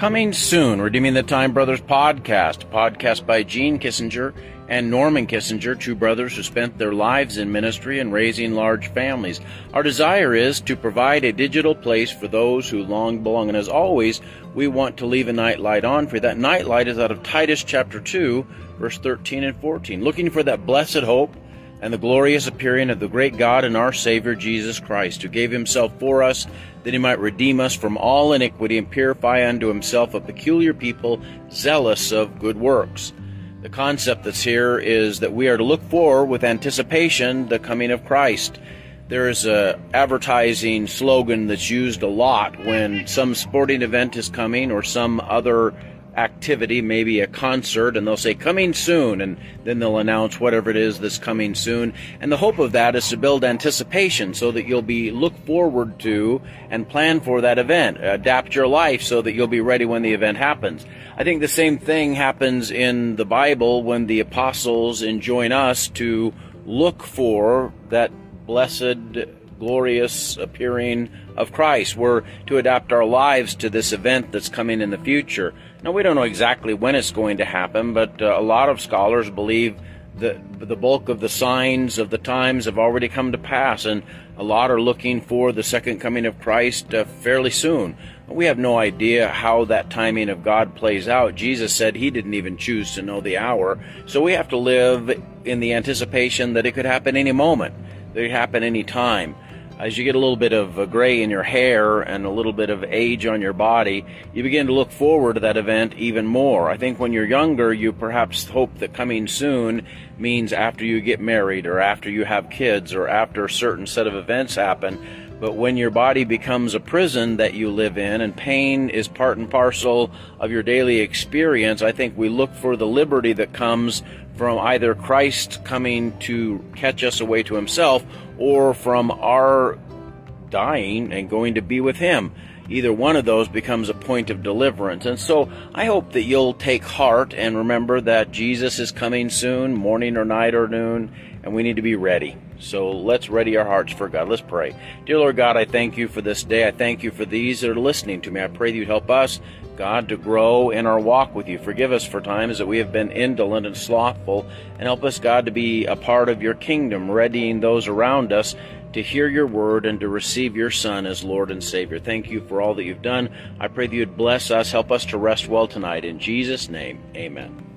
Coming soon, Redeeming the Time Brothers podcast, podcast by Gene Kissinger and Norman Kissinger, two brothers who spent their lives in ministry and raising large families. Our desire is to provide a digital place for those who long belong. And as always, we want to leave a night light on for you. That night light is out of Titus chapter 2, verse 13 and 14. Looking for that blessed hope and the glorious appearing of the great God and our Savior Jesus Christ, who gave himself for us that he might redeem us from all iniquity and purify unto himself a peculiar people zealous of good works. The concept that's here is that we are to look for with anticipation the coming of Christ. There is a advertising slogan that's used a lot when some sporting event is coming or some other activity, maybe a concert, and they'll say coming soon, and then they'll announce whatever it is that's coming soon. And the hope of that is to build anticipation so that you'll be look forward to and plan for that event. Adapt your life so that you'll be ready when the event happens. I think the same thing happens in the Bible when the apostles enjoin us to look for that blessed glorious appearing of Christ. We're to adapt our lives to this event that's coming in the future. Now, we don't know exactly when it's going to happen, but uh, a lot of scholars believe that the bulk of the signs of the times have already come to pass, and a lot are looking for the second coming of Christ uh, fairly soon. We have no idea how that timing of God plays out. Jesus said he didn't even choose to know the hour, so we have to live in the anticipation that it could happen any moment, that it could happen any time as you get a little bit of uh, gray in your hair and a little bit of age on your body, you begin to look forward to that event even more. I think when you're younger, you perhaps hope that coming soon means after you get married or after you have kids or after a certain set of events happen. But when your body becomes a prison that you live in and pain is part and parcel of your daily experience, I think we look for the liberty that comes from either Christ coming to catch us away to himself or from our dying and going to be with him. Either one of those becomes a point of deliverance. And so I hope that you'll take heart and remember that Jesus is coming soon, morning or night or noon, and we need to be ready. So let's ready our hearts for God. Let's pray. Dear Lord God, I thank you for this day. I thank you for these that are listening to me. I pray that you'd help us, God, to grow in our walk with you. Forgive us for times that we have been indolent and slothful, and help us, God, to be a part of your kingdom, readying those around us to hear your word and to receive your Son as Lord and Savior. Thank you for all that you've done. I pray that you'd bless us, help us to rest well tonight. In Jesus' name, amen.